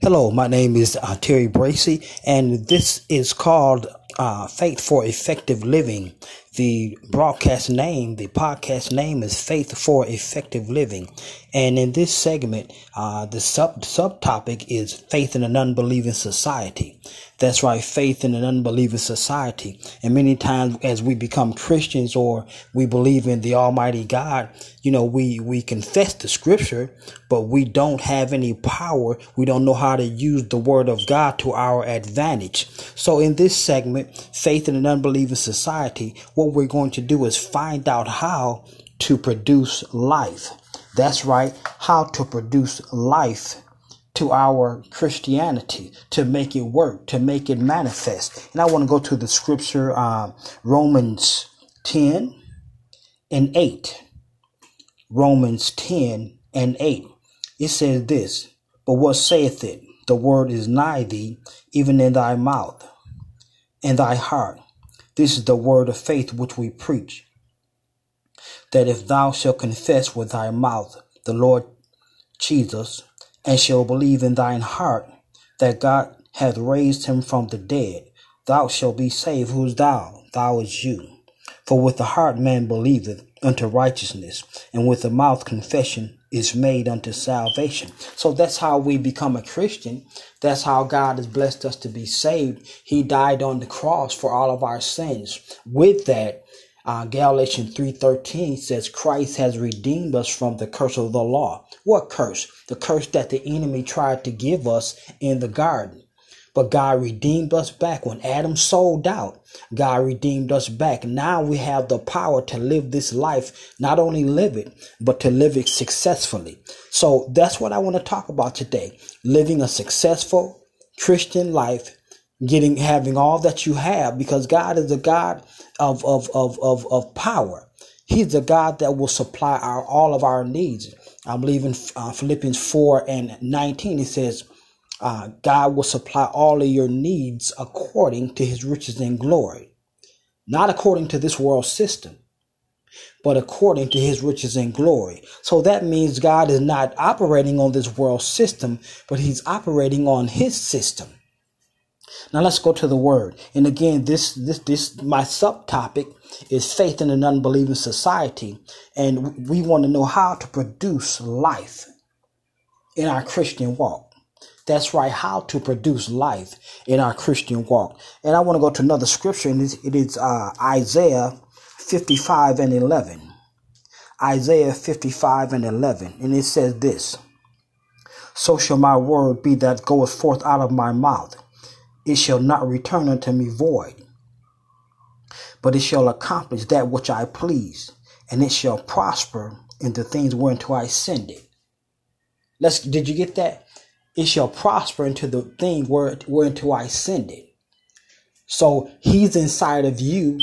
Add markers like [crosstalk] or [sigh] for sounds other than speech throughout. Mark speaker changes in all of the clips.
Speaker 1: Hello, my name is uh, Terry Bracey, and this is called uh, Faith for Effective Living. The broadcast name, the podcast name is Faith for Effective Living. And in this segment, uh, the sub subtopic is Faith in an Unbelieving Society. That's right, faith in an unbelieving society. And many times as we become Christians or we believe in the Almighty God, you know, we, we confess the scripture, but we don't have any power. We don't know how to use the word of God to our advantage. So in this segment, faith in an unbelieving society, what we're going to do is find out how to produce life. That's right, how to produce life to our Christianity, to make it work, to make it manifest. And I want to go to the scripture, uh, Romans 10 and 8. Romans 10 and 8. It says this, But what saith it? The word is nigh thee, even in thy mouth and thy heart. This is the word of faith which we preach. That if thou shalt confess with thy mouth the Lord Jesus, and shall believe in thine heart that God hath raised him from the dead, thou shalt be saved. Who's thou? Thou is you. For with the heart man believeth unto righteousness, and with the mouth confession is made unto salvation. So that's how we become a Christian. That's how God has blessed us to be saved. He died on the cross for all of our sins. With that, uh, Galatians 3.13 says Christ has redeemed us from the curse of the law. What curse? The curse that the enemy tried to give us in the garden. But God redeemed us back. When Adam sold out, God redeemed us back. Now we have the power to live this life, not only live it, but to live it successfully. So that's what I want to talk about today. Living a successful Christian life getting having all that you have because God is a God of of of of, of power. He's the God that will supply our all of our needs. I believe in uh, Philippians 4 and 19 it says uh, God will supply all of your needs according to his riches and glory. Not according to this world system, but according to his riches and glory. So that means God is not operating on this world system, but he's operating on his system. Now let's go to the word. And again, this this this my subtopic is faith in an unbelieving society, and we want to know how to produce life in our Christian walk. That's right, how to produce life in our Christian walk. And I want to go to another scripture, and it is uh, Isaiah 55 and 11. Isaiah 55 and 11. And it says this So shall my word be that goeth forth out of my mouth it shall not return unto me void, but it shall accomplish that which I please, and it shall prosper in the things whereunto I send it. Let's did you get that? It shall prosper into the thing where whereunto I send it. So he's inside of you.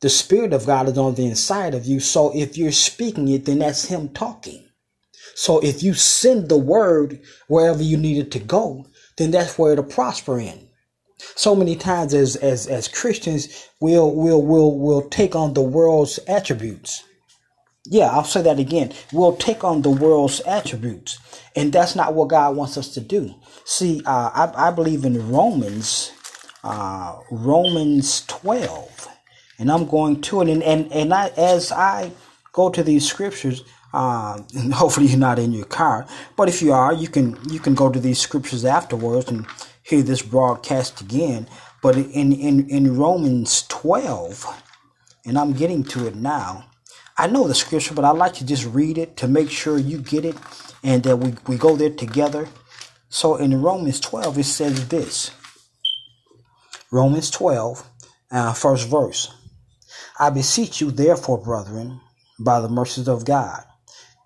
Speaker 1: The Spirit of God is on the inside of you. So if you're speaking it, then that's him talking. So if you send the word wherever you need it to go, then that's where it'll prosper in so many times as as as Christians we'll we'll we'll we'll take on the world's attributes. Yeah, I'll say that again. We'll take on the world's attributes, and that's not what God wants us to do. See, uh, I I believe in Romans, uh, Romans twelve, and I'm going to it, and and and I as I go to these scriptures. Uh, and [laughs] hopefully you're not in your car, but if you are, you can you can go to these scriptures afterwards and hear this broadcast again. But in, in, in Romans 12, and I'm getting to it now, I know the scripture, but I like to just read it to make sure you get it and that we, we go there together. So in Romans 12, it says this Romans 12, uh, first verse. I beseech you, therefore, brethren, by the mercies of God,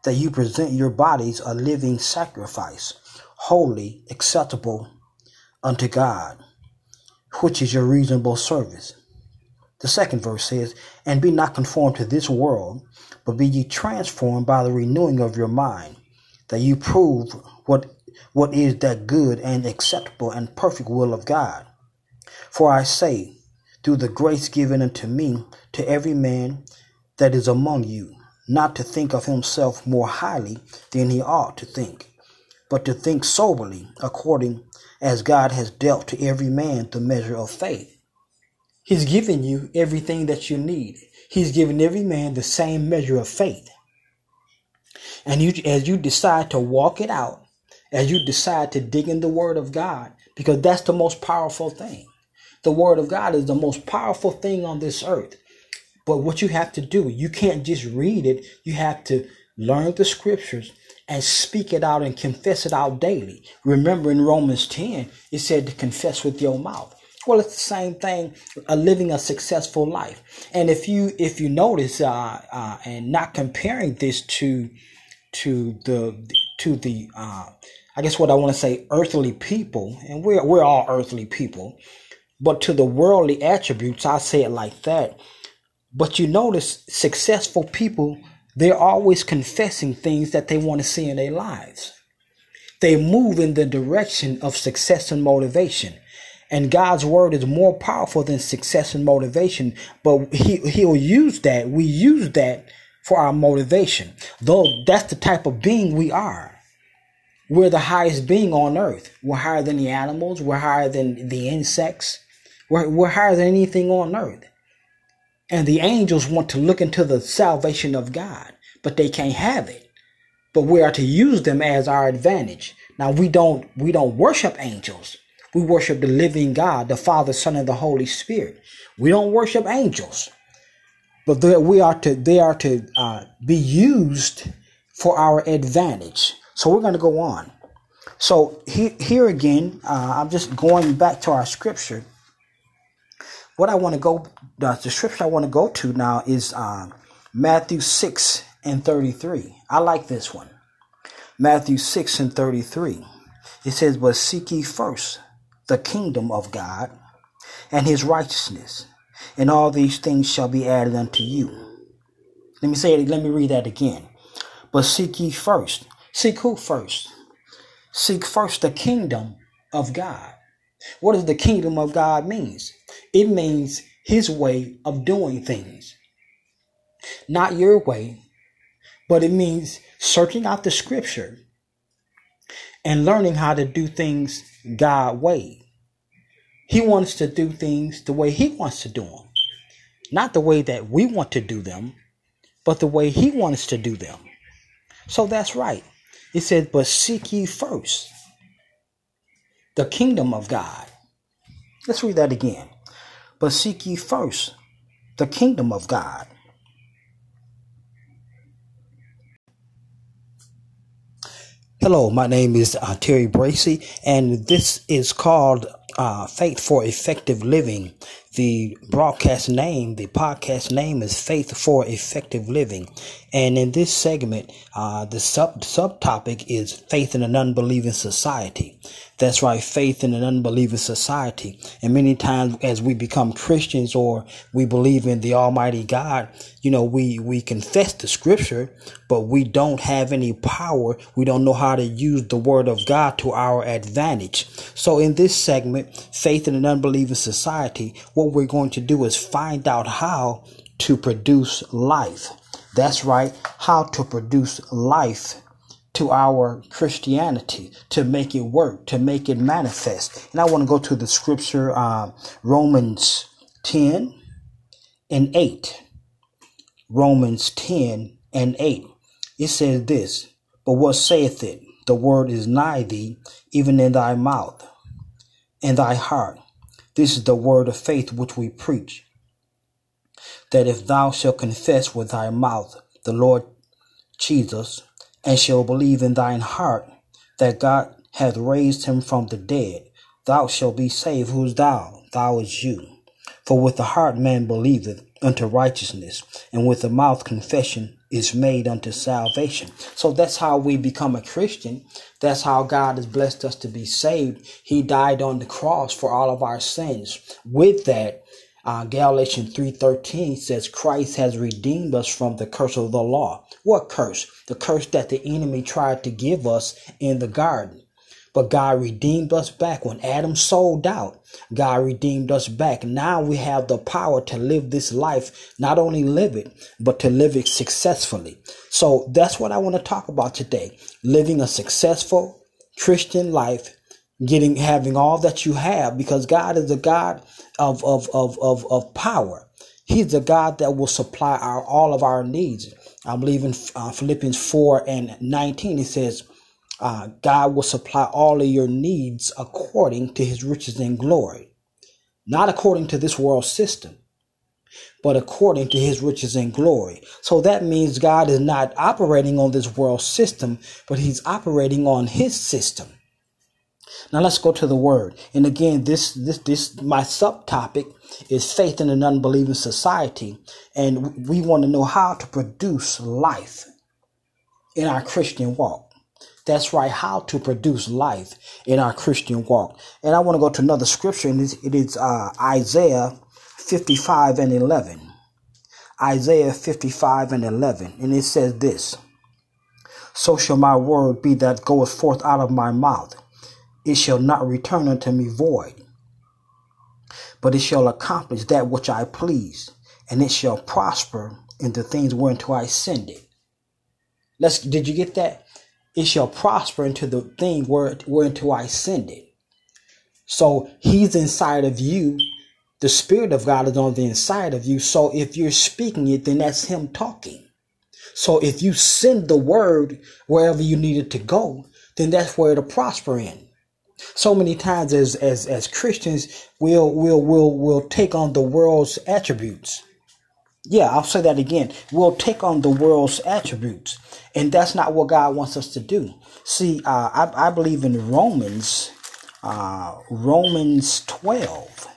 Speaker 1: that you present your bodies a living sacrifice, holy, acceptable unto God, which is your reasonable service. The second verse says, And be not conformed to this world, but be ye transformed by the renewing of your mind, that you prove what what is that good and acceptable and perfect will of God. For I say, through the grace given unto me, to every man that is among you, not to think of himself more highly than he ought to think but to think soberly, according as God has dealt to every man the measure of faith. He's given you everything that you need. He's given every man the same measure of faith. And you, as you decide to walk it out, as you decide to dig in the Word of God, because that's the most powerful thing. The Word of God is the most powerful thing on this earth. But what you have to do, you can't just read it. You have to learn the scriptures and speak it out and confess it out daily. Remember in Romans 10, it said to confess with your mouth. Well, it's the same thing, uh, living a successful life. And if you if you notice, uh, uh, and not comparing this to to the to the uh, I guess what I want to say, earthly people, and we're we're all earthly people, but to the worldly attributes, I say it like that. But you notice, successful people, they're always confessing things that they want to see in their lives. They move in the direction of success and motivation. And God's word is more powerful than success and motivation, but he, he'll use that. We use that for our motivation. Though that's the type of being we are. We're the highest being on earth. We're higher than the animals. We're higher than the insects. We're, we're higher than anything on earth. And the angels want to look into the salvation of God, but they can't have it. But we are to use them as our advantage. Now we don't we don't worship angels. We worship the living God, the Father, Son, and the Holy Spirit. We don't worship angels, but we are to they are to uh, be used for our advantage. So we're going to go on. So here, here again, uh, I'm just going back to our scripture. What I want to go, the, the scripture I want to go to now is uh, Matthew 6 and 33. I like this one. Matthew 6 and 33. It says, But seek ye first the kingdom of God and his righteousness, and all these things shall be added unto you. Let me say it, let me read that again. But seek ye first. Seek who first? Seek first the kingdom of God. What does the kingdom of God means? It means his way of doing things. Not your way, but it means searching out the scripture and learning how to do things God way. He wants to do things the way He wants to do them. Not the way that we want to do them, but the way He wants to do them. So that's right. It says, But seek ye first the kingdom of God. Let's read that again. But seek ye first the kingdom of God. Hello, my name is uh, Terry Bracey, and this is called uh, Faith for Effective Living. The broadcast name, the podcast name is Faith for Effective Living. And in this segment, uh, the sub subtopic is Faith in an Unbelieving Society. That's right, faith in an unbelieving society. And many times as we become Christians or we believe in the Almighty God, you know, we, we confess the scripture, but we don't have any power. We don't know how to use the word of God to our advantage. So in this segment, faith in an unbelieving society, what we're going to do is find out how to produce life. That's right, how to produce life to our Christianity, to make it work, to make it manifest. And I want to go to the scripture, uh, Romans 10 and 8. Romans 10 and 8. It says this, But what saith it? The word is nigh thee, even in thy mouth and thy heart. This is the word of faith which we preach. That if thou shalt confess with thy mouth the Lord Jesus, and shall believe in thine heart that God hath raised him from the dead, thou shalt be saved. Who's thou? Thou is you. For with the heart man believeth unto righteousness, and with the mouth confession is made unto salvation. So that's how we become a Christian. That's how God has blessed us to be saved. He died on the cross for all of our sins. With that, uh, Galatians 3.13 says Christ has redeemed us from the curse of the law. What curse? The curse that the enemy tried to give us in the garden. But God redeemed us back when Adam sold out. God redeemed us back. Now we have the power to live this life, not only live it, but to live it successfully. So that's what I want to talk about today. Living a successful, Christian life, getting having all that you have, because God is a God of of of of, of power. He's the God that will supply our all of our needs. I believe in uh, Philippians 4 and 19, it says, uh, God will supply all of your needs according to his riches and glory. Not according to this world system, but according to his riches and glory. So that means God is not operating on this world system, but he's operating on his system. Now let's go to the word. And again, this this this my subtopic is faith in an unbelieving society, and we want to know how to produce life in our Christian walk. That's right, how to produce life in our Christian walk. And I want to go to another scripture, and it is uh, Isaiah 55 and 11. Isaiah 55 and 11. And it says this So shall my word be that goeth forth out of my mouth. It shall not return unto me void, but it shall accomplish that which I please, and it shall prosper in the things whereunto I send it. Let's did you get that? It shall prosper into the thing where whereunto I send it. So he's inside of you. The Spirit of God is on the inside of you. So if you're speaking it, then that's him talking. So if you send the word wherever you need it to go, then that's where it'll prosper in so many times as as as Christians we'll we'll we'll we'll take on the world's attributes. Yeah, I'll say that again. We'll take on the world's attributes, and that's not what God wants us to do. See, uh, I I believe in Romans, uh, Romans twelve,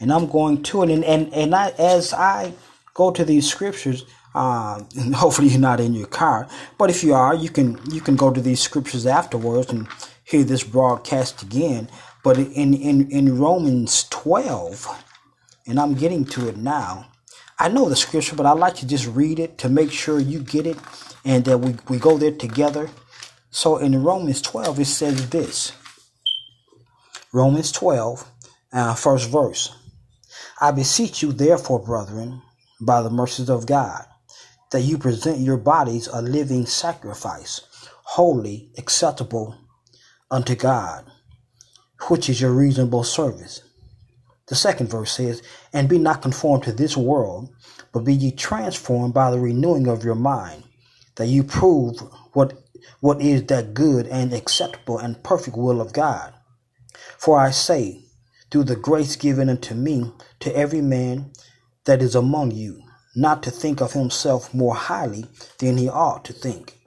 Speaker 1: and I'm going to it, and and and I as I go to these scriptures. Uh, [laughs] and hopefully you're not in your car, but if you are, you can you can go to these scriptures afterwards and hear this broadcast again. But in, in, in Romans 12, and I'm getting to it now, I know the scripture, but I like to just read it to make sure you get it and that we, we go there together. So in Romans 12, it says this Romans 12, uh, first verse. I beseech you, therefore, brethren, by the mercies of God, that you present your bodies a living sacrifice, holy, acceptable unto God, which is your reasonable service. The second verse says, And be not conformed to this world, but be ye transformed by the renewing of your mind, that you prove what what is that good and acceptable and perfect will of God. For I say, through the grace given unto me, to every man that is among you, not to think of himself more highly than he ought to think,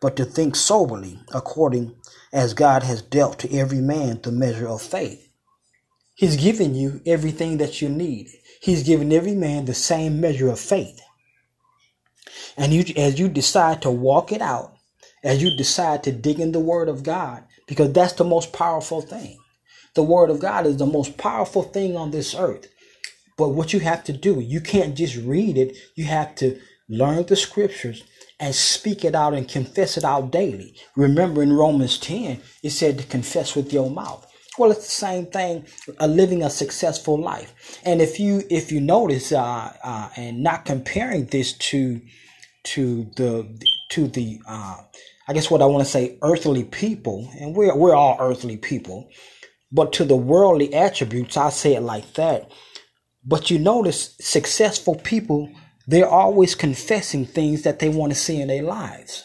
Speaker 1: but to think soberly, according as God has dealt to every man the measure of faith. He's given you everything that you need. He's given every man the same measure of faith. And you, as you decide to walk it out, as you decide to dig in the Word of God, because that's the most powerful thing. The Word of God is the most powerful thing on this earth. But what you have to do, you can't just read it. You have to learn the scriptures and speak it out and confess it out daily. Remember in Romans 10, it said to confess with your mouth. Well, it's the same thing, uh, living a successful life. And if you if you notice, uh, uh, and not comparing this to to the to the uh, I guess what I want to say, earthly people, and we're we're all earthly people, but to the worldly attributes, I say it like that. But you notice, successful people they're always confessing things that they want to see in their lives.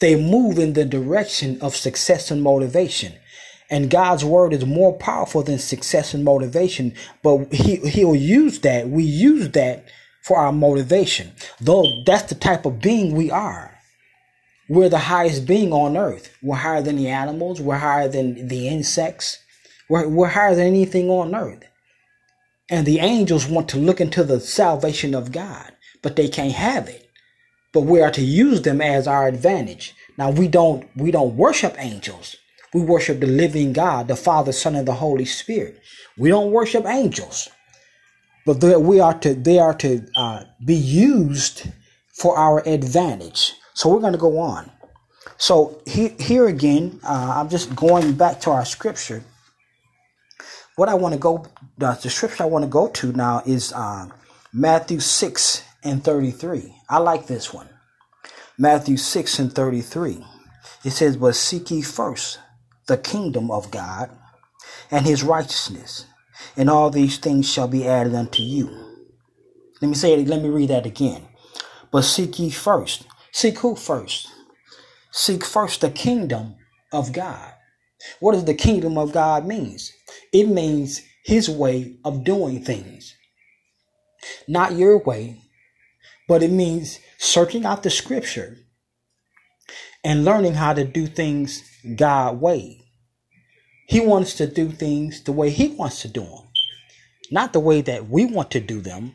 Speaker 1: They move in the direction of success and motivation. And God's word is more powerful than success and motivation, but he, he'll use that. We use that for our motivation. Though that's the type of being we are. We're the highest being on earth. We're higher than the animals. We're higher than the insects. We're, we're higher than anything on earth. And the angels want to look into the salvation of God, but they can't have it. But we are to use them as our advantage. Now we don't we don't worship angels. We worship the living God, the Father, Son, and the Holy Spirit. We don't worship angels, but we are to they are to uh, be used for our advantage. So we're going to go on. So he, here again, uh, I'm just going back to our scripture what I want to go, the, the scripture I want to go to now is uh, Matthew 6 and 33. I like this one. Matthew 6 and 33. It says, But seek ye first the kingdom of God and his righteousness, and all these things shall be added unto you. Let me say it, let me read that again. But seek ye first. Seek who first? Seek first the kingdom of God. What does the kingdom of God means? It means his way of doing things. Not your way, but it means searching out the scripture and learning how to do things God way. He wants to do things the way he wants to do them. Not the way that we want to do them,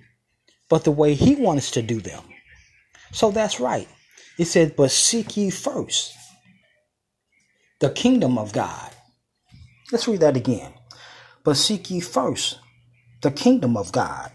Speaker 1: but the way he wants to do them. So that's right. It says, but seek ye first the kingdom of God. Let's read that again. But seek ye first the kingdom of God